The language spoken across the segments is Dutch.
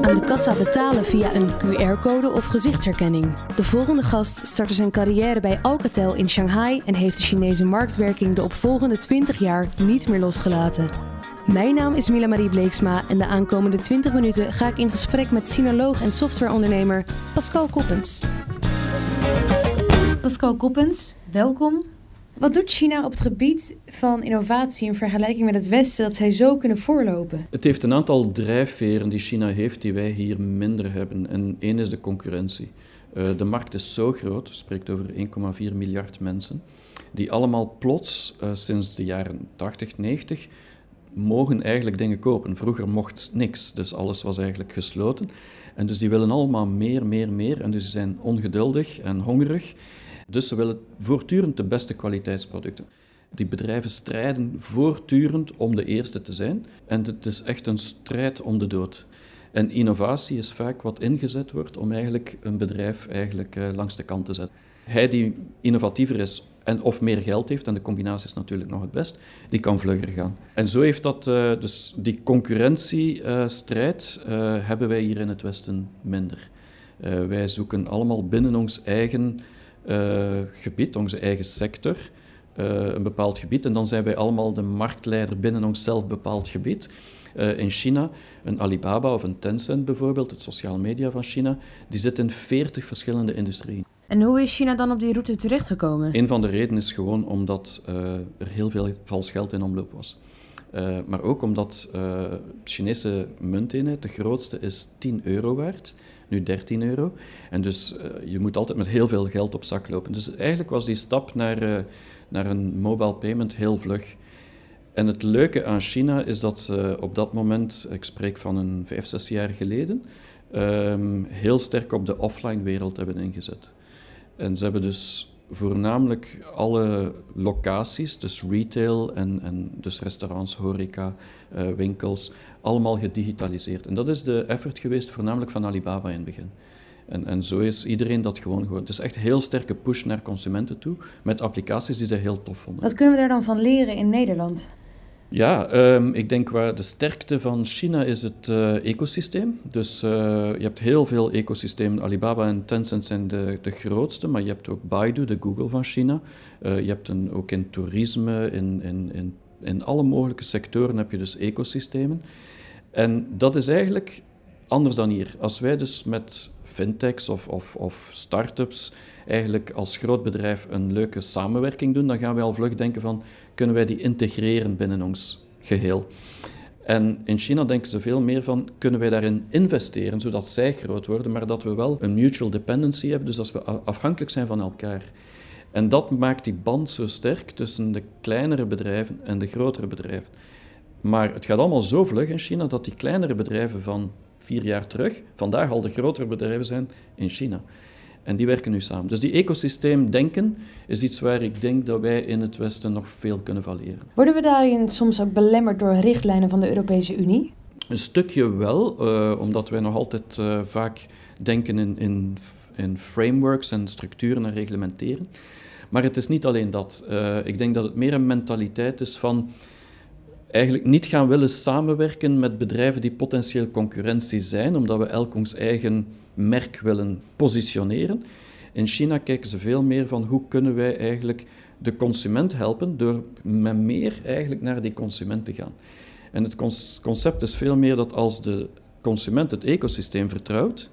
Aan de kassa betalen via een QR-code of gezichtsherkenning. De volgende gast startte zijn carrière bij Alcatel in Shanghai en heeft de Chinese marktwerking de opvolgende 20 jaar niet meer losgelaten. Mijn naam is Mila Marie Bleeksma en de aankomende 20 minuten ga ik in gesprek met sinoloog en softwareondernemer Pascal Koppens. Pascal Koppens, welkom. Wat doet China op het gebied van innovatie in vergelijking met het Westen dat zij zo kunnen voorlopen? Het heeft een aantal drijfveren die China heeft die wij hier minder hebben. En één is de concurrentie. Uh, de markt is zo groot, spreekt over 1,4 miljard mensen, die allemaal plots uh, sinds de jaren 80, 90 mogen eigenlijk dingen kopen. Vroeger mocht niks, dus alles was eigenlijk gesloten. En dus die willen allemaal meer, meer, meer. En dus ze zijn ongeduldig en hongerig. Dus ze willen voortdurend de beste kwaliteitsproducten. Die bedrijven strijden voortdurend om de eerste te zijn. En het is echt een strijd om de dood. En innovatie is vaak wat ingezet wordt om eigenlijk een bedrijf eigenlijk, uh, langs de kant te zetten. Hij die innovatiever is en of meer geld heeft, en de combinatie is natuurlijk nog het best, die kan vlugger gaan. En zo heeft dat, uh, dus die concurrentiestrijd uh, hebben wij hier in het Westen minder. wij zoeken allemaal binnen ons eigen gebied, onze eigen sector, uh, een bepaald gebied. En dan zijn wij allemaal de marktleider binnen onszelf bepaald gebied. Uh, in China, een Alibaba of een Tencent bijvoorbeeld, het sociale media van China, die zit in 40 verschillende industrieën. En hoe is China dan op die route terechtgekomen? Een van de redenen is gewoon omdat er heel veel vals geld in omloop was. Uh, maar ook omdat uh, Chinese munteenheid, de grootste, is 10 euro waard nu 13 euro. En dus uh, je moet altijd met heel veel geld op zak lopen. Dus eigenlijk was die stap naar, uh, naar een mobile payment heel vlug. En het leuke aan China is dat ze op dat moment, ik spreek van een vijf, zes jaar geleden, um, heel sterk op de offline wereld hebben ingezet. En ze hebben dus voornamelijk alle locaties, dus retail en, en dus restaurants, horeca, uh, winkels, allemaal gedigitaliseerd. En dat is de effort geweest voornamelijk van Alibaba in het begin. En, en zo is iedereen dat gewoon gewoon. Het is echt een heel sterke push naar consumenten toe, met applicaties die ze heel tof vonden. Wat kunnen we daar dan van leren in Nederland? Ja, um, ik denk waar de sterkte van China is het uh, ecosysteem. Dus uh, je hebt heel veel ecosystemen. Alibaba en Tencent zijn de, de grootste, maar je hebt ook Baidu, de Google van China. Uh, je hebt een, ook in toerisme, in, in, in, in alle mogelijke sectoren heb je dus ecosystemen. En dat is eigenlijk anders dan hier. Als wij dus met fintechs of, of, of start-ups eigenlijk als groot bedrijf een leuke samenwerking doen, dan gaan wij al vlug denken van, kunnen wij die integreren binnen ons geheel? En in China denken ze veel meer van, kunnen wij daarin investeren, zodat zij groot worden, maar dat we wel een mutual dependency hebben, dus dat we afhankelijk zijn van elkaar. En dat maakt die band zo sterk tussen de kleinere bedrijven en de grotere bedrijven. Maar het gaat allemaal zo vlug in China dat die kleinere bedrijven van vier jaar terug vandaag al de grotere bedrijven zijn in China. En die werken nu samen. Dus die ecosysteemdenken is iets waar ik denk dat wij in het Westen nog veel kunnen van leren. Worden we daarin soms ook belemmerd door richtlijnen van de Europese Unie? Een stukje wel, uh, omdat wij nog altijd uh, vaak denken in, in, in, frameworks en structuren en reglementeren. Maar het is niet alleen dat. Uh, ik denk dat het meer een mentaliteit is van eigenlijk niet gaan willen samenwerken met bedrijven die potentieel concurrentie zijn, omdat we elk ons eigen merk willen positioneren. In China kijken ze veel meer van hoe kunnen wij eigenlijk de consument helpen door met meer eigenlijk naar die consument te gaan. En het concept is veel meer dat als de consument het ecosysteem vertrouwt,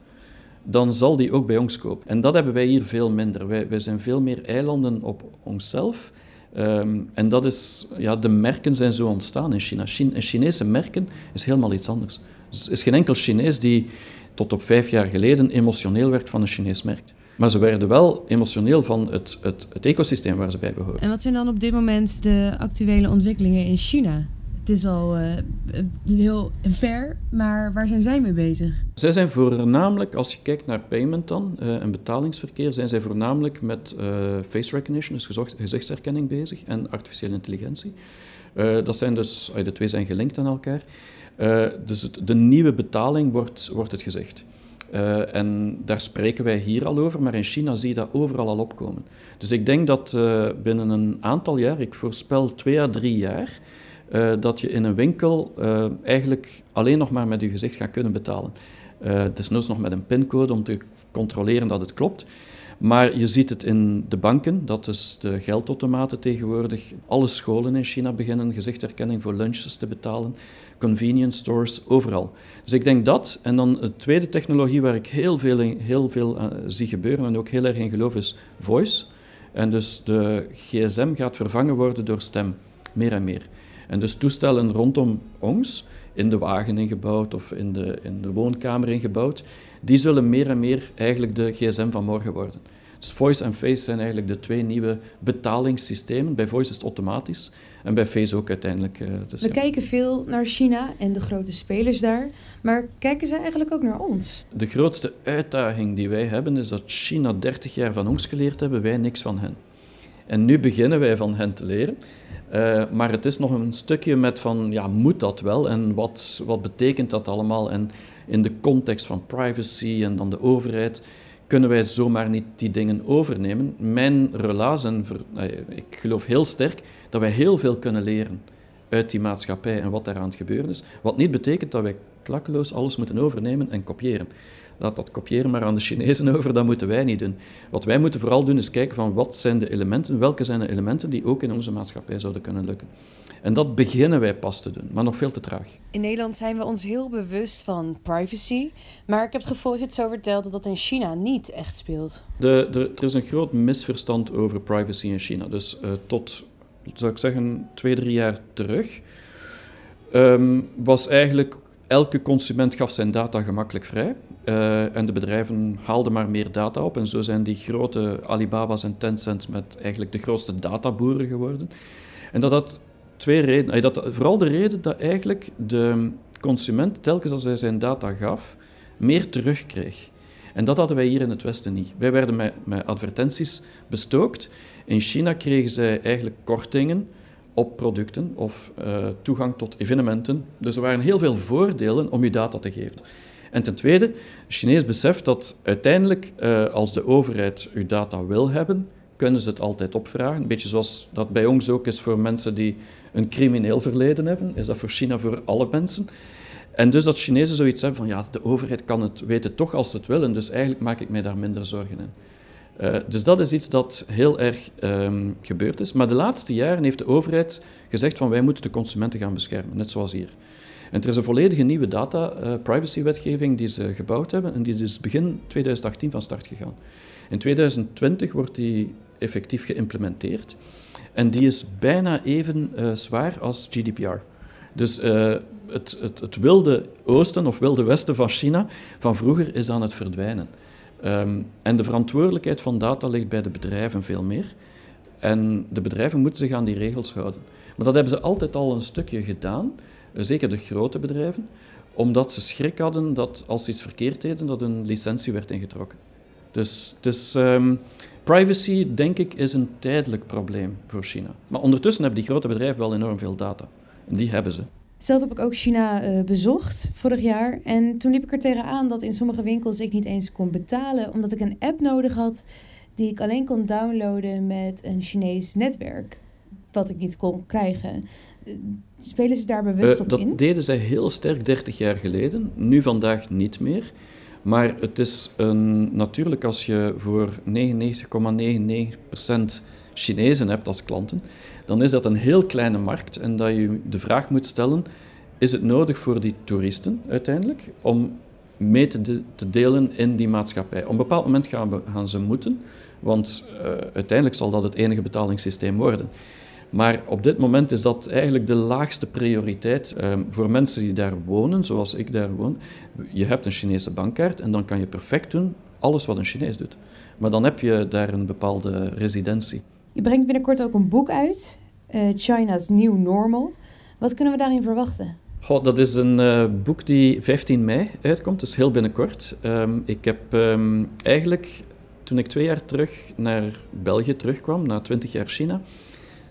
dan zal die ook bij ons kopen. En dat hebben wij hier veel minder. Wij, wij zijn veel meer eilanden op onszelf. Um, en dat is, ja, de merken zijn zo ontstaan in China. Chine, Chinese merken is helemaal iets anders. Er is geen enkel Chinees die tot op vijf jaar geleden emotioneel werd van een Chinees merk. Maar ze werden wel emotioneel van het, het, het ecosysteem waar ze bij behoren. En wat zijn dan op dit moment de actuele ontwikkelingen in China? Het is al uh, heel ver, maar waar zijn zij mee bezig? Zij zijn voornamelijk, als je kijkt naar payment dan uh, en betalingsverkeer, zijn zij voornamelijk met face recognition, dus gezichtsherkenning bezig en artificiële intelligentie. dat zijn dus, de twee zijn gelinkt aan elkaar. dus de nieuwe betaling wordt, wordt het gezegd. En daar spreken wij hier al over, maar in China zie je dat overal al opkomen. Dus ik denk dat binnen een aantal jaar, ik voorspel twee à drie jaar, uh, dat je in een winkel uh, eigenlijk alleen nog maar met je gezicht gaat kunnen betalen. Uh, desnoods nog met een pincode om te controleren dat het klopt. Maar je ziet het in de banken, dat is de geldautomaten tegenwoordig. Alle scholen in China beginnen gezichtherkenning voor lunches te betalen. Convenience stores, overal. Dus ik denk dat. En dan de tweede technologie waar ik heel veel, heel veel zie gebeuren en ook heel erg in geloof is voice. En dus de gsm gaat vervangen worden door stem, meer en meer. En dus toestellen rondom ons, in de wagen ingebouwd of in de, in de woonkamer ingebouwd, die zullen meer en meer eigenlijk de gsm van morgen worden. Dus voice en face zijn eigenlijk de twee nieuwe betalingssystemen. Bij voice is het automatisch en bij face ook uiteindelijk. Dus, We ja. kijken veel naar China en de grote spelers daar, maar kijken ze eigenlijk ook naar ons? De grootste uitdaging die wij hebben is dat China 30 jaar van ons geleerd hebben, wij niks van hen. En nu beginnen wij van hen te leren. Uh, maar het is nog een stukje met van, ja, moet dat wel? En wat, wat betekent dat allemaal? En in de context van privacy en dan de overheid kunnen wij zomaar niet die dingen overnemen. Mijn relaas, en ik geloof heel sterk dat wij heel veel kunnen leren uit die maatschappij en wat daar aan het gebeuren is. Wat niet betekent dat wij klakkeloos alles moeten overnemen en kopiëren. Laat dat kopiëren maar aan de Chinezen over, dat moeten wij niet doen. Wat wij moeten vooral doen is kijken van wat zijn de elementen, welke zijn de elementen die ook in onze maatschappij zouden kunnen lukken. En dat beginnen wij pas te doen, maar nog veel te traag. In Nederland zijn we ons heel bewust van privacy. Maar ik heb het gevoel dat je het zo vertelt dat dat in China niet echt speelt. De, de, er is een groot misverstand over privacy in China. Dus uh, tot, zou ik zeggen, twee, drie jaar terug um, was eigenlijk elke consument gaf zijn data gemakkelijk vrij. Uh, en de bedrijven haalden maar meer data op. En zo zijn die grote Alibaba's en Tencents met eigenlijk de grootste databoeren geworden. En dat had twee redenen. Dat, vooral de reden dat eigenlijk de consument, telkens als hij zijn data gaf, meer terugkreeg. En dat hadden wij hier in het Westen niet. Wij werden met, advertenties bestookt. In China kregen zij eigenlijk kortingen op producten of uh, toegang tot evenementen. Dus er waren heel veel voordelen om je data te geven. En ten tweede, de Chinees beseft dat uiteindelijk, uh, als de overheid uw data wil hebben, kunnen ze het altijd opvragen. Een beetje zoals dat bij ons ook is voor mensen die een crimineel verleden hebben, is dat voor China voor alle mensen. En dus dat Chinezen zoiets hebben van, ja, de overheid kan het weten toch als ze het willen, dus eigenlijk maak ik mij daar minder zorgen in. Uh, dus dat is iets dat heel erg um, gebeurd is. Maar de laatste jaren heeft de overheid gezegd van wij moeten de consumenten gaan beschermen, net zoals hier. En er is een volledige nieuwe data uh, privacy wetgeving die ze gebouwd hebben en die is begin 2018 van start gegaan. In 2020 wordt die effectief geïmplementeerd. En die is bijna even uh, zwaar als GDPR. Dus uh, het, het, het, wilde oosten of wilde westen van China van vroeger is aan het verdwijnen. Um, en de verantwoordelijkheid van data ligt bij de bedrijven veel meer. En de bedrijven moeten zich aan die regels houden. Maar dat hebben ze altijd al een stukje gedaan, uh, zeker de grote bedrijven, omdat ze schrik hadden dat als ze iets verkeerd deden, dat een licentie werd ingetrokken. Dus. Um, Privacy, denk ik, is een tijdelijk probleem voor China. Maar ondertussen hebben die grote bedrijven wel enorm veel data. Die hebben ze. Zelf heb ik ook China uh, bezocht vorig jaar. En toen liep ik er tegenaan dat in sommige winkels ik niet eens kon betalen. Omdat ik een app nodig had die ik alleen kon downloaden met een Chinees netwerk. Wat ik niet kon krijgen. Spelen ze daar bewust uh, op dat in? Dat deden zij heel sterk 30 jaar geleden. Nu vandaag niet meer. Maar het is een, natuurlijk als je voor 99,99% Chinezen hebt als klanten, dan is dat een heel kleine markt en dat je de vraag moet stellen, is het nodig voor die toeristen uiteindelijk om mee te, de, te delen in die maatschappij? Op een bepaald moment gaan, gaan ze moeten, want uh, uiteindelijk zal dat het enige betalingssysteem worden. Maar op dit moment is dat eigenlijk de laagste prioriteit um, voor mensen die daar wonen, zoals ik daar woon. Je hebt een Chinese bankkaart en dan kan je perfect doen alles wat een Chinees doet. Maar dan heb je daar een bepaalde residentie. Je brengt binnenkort ook een boek uit, uh, China's New Normal. Wat kunnen we daarin verwachten? Goh, dat is een uh, boek die 15 mei uitkomt, dus heel binnenkort. Um, ik heb um, eigenlijk, toen ik twee jaar terug naar België terugkwam, na 20 jaar China,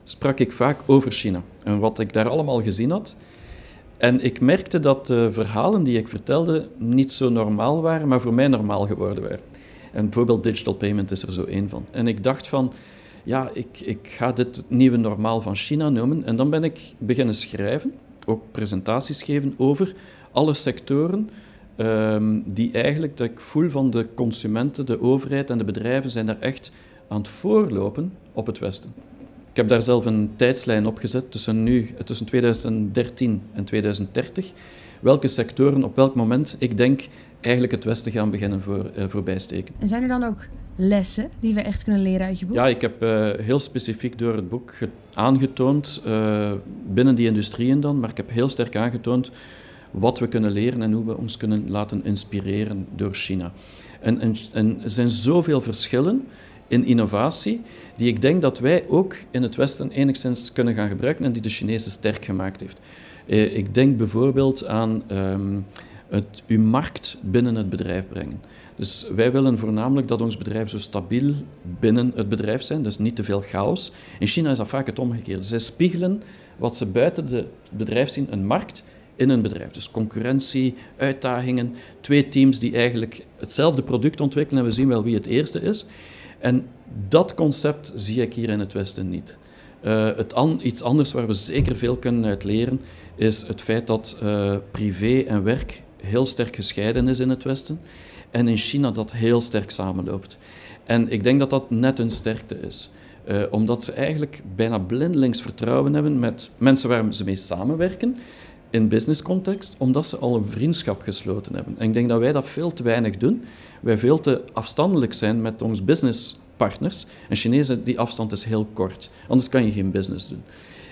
sprak ik vaak over China en wat ik daar allemaal gezien had. En ik merkte dat de verhalen die ik vertelde niet zo normaal waren, maar voor mij normaal geworden waren. En bijvoorbeeld digital payment is er zo één van. En ik dacht van, ja, ik, ik ga dit het nieuwe normaal van China noemen. En dan ben ik beginnen schrijven, ook presentaties geven over alle sectoren um, die eigenlijk, dat ik voel van de consumenten, de overheid en de bedrijven zijn daar echt aan het voorlopen op het Westen. Ik heb daar zelf een tijdslijn op gezet tussen nu, tussen 2013 en 2030. Welke sectoren op welk moment ik denk eigenlijk het Westen gaan beginnen voor, uh, voorbij steken. En zijn er dan ook lessen die we echt kunnen leren uit je boek? Ja, ik heb uh, heel specifiek door het boek aangetoond, uh, binnen die industrieën dan, maar ik heb heel sterk aangetoond wat we kunnen leren en hoe we ons kunnen laten inspireren door China. En, en, en er zijn zoveel verschillen in innovatie, die ik denk dat wij ook in het Westen enigszins kunnen gaan gebruiken en die de Chinezen sterk gemaakt heeft. Eh, ik denk bijvoorbeeld aan um, het uw markt binnen het bedrijf brengen. Dus wij willen voornamelijk dat ons bedrijf zo stabiel binnen het bedrijf zijn, dus niet te veel chaos. In China is dat vaak het omgekeerde. Zij spiegelen wat ze buiten het bedrijf zien, een markt, in een bedrijf. Dus concurrentie, uitdagingen, twee teams die eigenlijk hetzelfde product ontwikkelen en we zien wel wie het eerste is. En dat concept zie ik hier in het Westen niet. Uh, het iets anders waar we zeker veel kunnen uit leren, is het feit dat uh, privé en werk heel sterk gescheiden is in het Westen. En in China dat heel sterk samenloopt. En ik denk dat dat net een sterkte is. Uh, omdat ze eigenlijk bijna blindelings vertrouwen hebben met mensen waar ze mee samenwerken in business context, omdat ze al een vriendschap gesloten hebben. En ik denk dat wij dat veel te weinig doen. Wij veel te afstandelijk zijn met onze businesspartners. En Chinezen, die afstand is heel kort. Anders kan je geen business doen.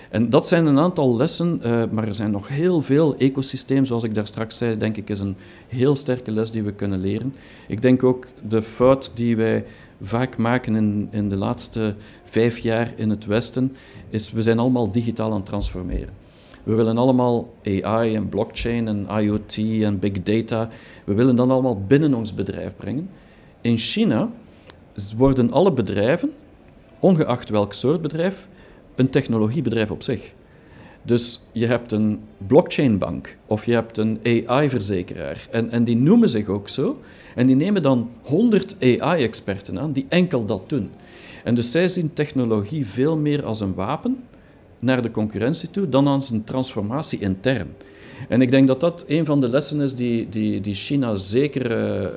En dat zijn een aantal lessen, uh, maar er zijn nog heel veel. Ecosysteem, zoals ik daar straks zei, denk ik, is een heel sterke les die we kunnen leren. Ik denk ook de fout die wij vaak maken in, in de laatste vijf jaar in het Westen, is we zijn allemaal digitaal aan het transformeren. We willen allemaal AI en blockchain en IoT en big data. We willen dat allemaal binnen ons bedrijf brengen. In China worden alle bedrijven, ongeacht welk soort bedrijf, een technologiebedrijf op zich. Dus je hebt een blockchainbank of je hebt een AI-verzekeraar. En, en die noemen zich ook zo. En die nemen dan 100 AI-experten aan die enkel dat doen. En dus zij zien technologie veel meer als een wapen naar de concurrentie toe dan als een transformatie intern. En ik denk dat dat een van de lessen is die, die, die China zeker uh,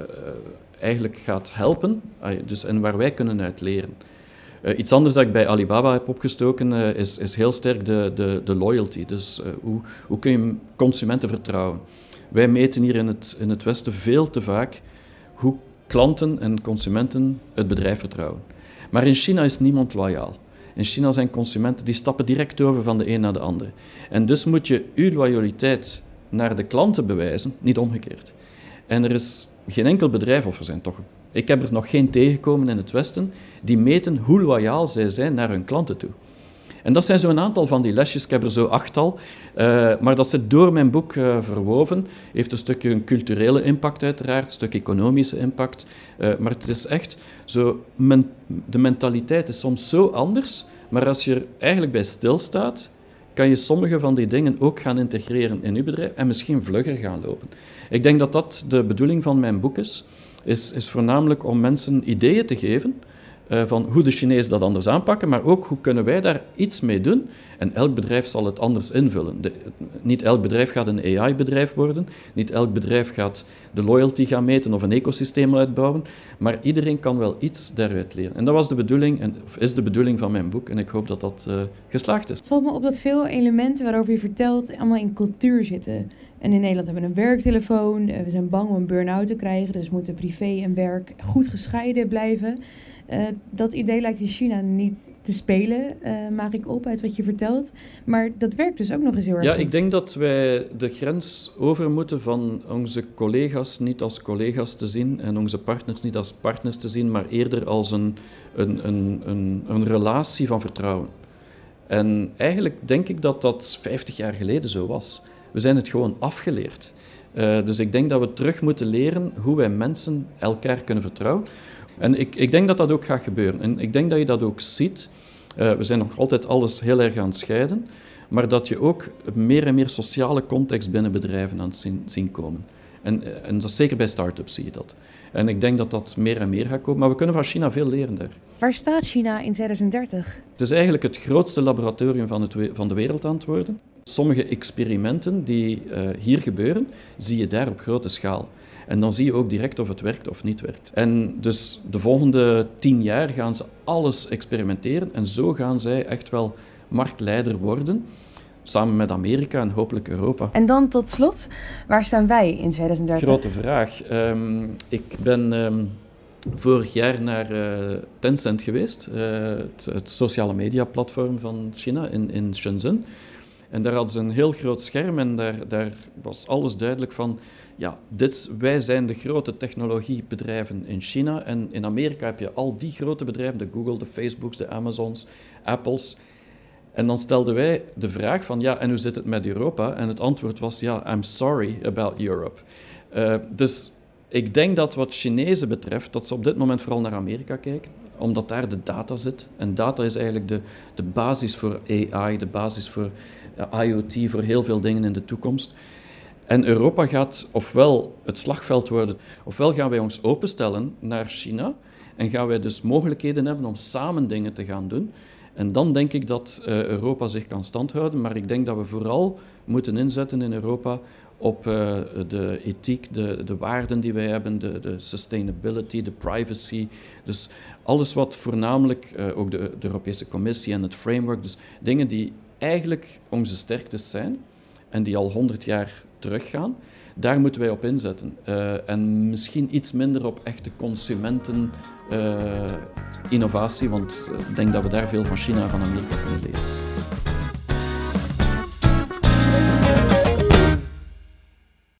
eigenlijk gaat helpen dus, en waar wij kunnen uit leren. Uh, iets anders dat ik bij Alibaba heb opgestoken is, is heel sterk de, de, de loyalty. Dus hoe, hoe kun je consumenten vertrouwen? Wij meten hier in het, in het Westen veel te vaak hoe klanten en consumenten het bedrijf vertrouwen. Maar in China is niemand loyaal. In China zijn consumenten die stappen direct over van de een naar de andere. En dus moet je uw loyaliteit naar de klanten bewijzen, niet omgekeerd. En er is geen enkel bedrijf, of er zijn toch, ik heb er nog geen tegengekomen in het Westen, die meten hoe loyaal zij zijn naar hun klanten toe. En dat zijn zo'n aantal van die lesjes, ik heb er zo achttal, uh, maar dat zit door mijn boek uh, verwoven. Heeft een stukje een culturele impact uiteraard, een stuk economische impact, uh, maar het is echt zo, de mentaliteit is soms zo anders, maar als je er eigenlijk bij stilstaat, kan je sommige van die dingen ook gaan integreren in je bedrijf en misschien vlugger gaan lopen. Ik denk dat dat de bedoeling van mijn boek is, is, is voornamelijk om mensen ideeën te geven uh, van hoe de Chinezen dat anders aanpakken, maar ook hoe kunnen wij daar iets mee doen. En elk bedrijf zal het anders invullen. De, niet elk bedrijf gaat een AI-bedrijf worden, niet elk bedrijf gaat de loyalty gaan meten of een ecosysteem uitbouwen, maar iedereen kan wel iets daaruit leren. En dat was de bedoeling, en, of is de bedoeling van mijn boek, en ik hoop dat dat uh, geslaagd is. Het valt me op dat veel elementen waarover je vertelt allemaal in cultuur zitten. En in Nederland hebben we een werktelefoon. Eh, we zijn bang om een burn-out te krijgen, dus moeten privé en werk goed gescheiden blijven. Uh, dat idee lijkt in China niet te spelen, uh, maak ik op uit wat je vertelt. Maar dat werkt dus ook nog eens heel erg Ja, goed. ik denk dat wij de grens over moeten van onze collega's niet als collega's te zien en onze partners niet als partners te zien, maar eerder als een, een, een, een, een relatie van vertrouwen. En eigenlijk denk ik dat dat 50 jaar geleden zo was. We zijn het gewoon afgeleerd. Uh, dus ik denk dat we terug moeten leren hoe wij mensen elkaar kunnen vertrouwen. En ik, ik denk dat dat ook gaat gebeuren. En ik denk dat je dat ook ziet. Uh, we zijn nog altijd alles heel erg aan het scheiden. Maar dat je ook meer en meer sociale context binnen bedrijven aan het zien, zien komen. En, en dat is zeker bij start-ups zie je dat. En ik denk dat dat meer en meer gaat komen. Maar we kunnen van China veel leren daar. Waar staat China in 2030? Het is eigenlijk het grootste laboratorium van, het, van de wereld aan het worden. Sommige experimenten die uh, hier gebeuren, zie je daar op grote schaal. En dan zie je ook direct of het werkt of niet werkt. En dus de volgende tien jaar gaan ze alles experimenteren en zo gaan zij echt wel marktleider worden. Samen met Amerika en hopelijk Europa. En dan tot slot, waar staan wij in 2030? Grote vraag. Um, ik ben um, vorig jaar naar uh, Tencent geweest, uh, het, het, sociale media platform van China in, in Shenzhen. En daar hadden ze een heel groot scherm en daar, daar was alles duidelijk van, ja, dit, wij zijn de grote technologiebedrijven in China en in Amerika heb je al die grote bedrijven, de Google, de Facebooks, de Amazons, Apples. En dan stelden wij de vraag van, ja, en hoe zit het met Europa? En het antwoord was, ja, I'm sorry about Europe. Uh, dus ik denk dat wat Chinezen betreft, dat ze op dit moment vooral naar Amerika kijken, omdat daar de data zit. En data is eigenlijk de, de basis voor AI, de basis voor IoT, voor heel veel dingen in de toekomst. En Europa gaat ofwel het slagveld worden, ofwel gaan wij ons openstellen naar China en gaan wij dus mogelijkheden hebben om samen dingen te gaan doen. En dan denk ik dat uh, Europa zich kan standhouden, maar ik denk dat we vooral moeten inzetten in Europa op uh, de ethiek, de, de waarden die wij hebben, de, de, sustainability, de privacy. Dus alles wat voornamelijk uh, ook de, de, Europese Commissie en het framework, dus dingen die eigenlijk onze sterktes zijn en die al honderd jaar teruggaan, daar moeten wij op inzetten. Uh, en misschien iets minder op echte consumenten innovatie, want ik denk dat we daar veel van China en van Amerika kunnen leren.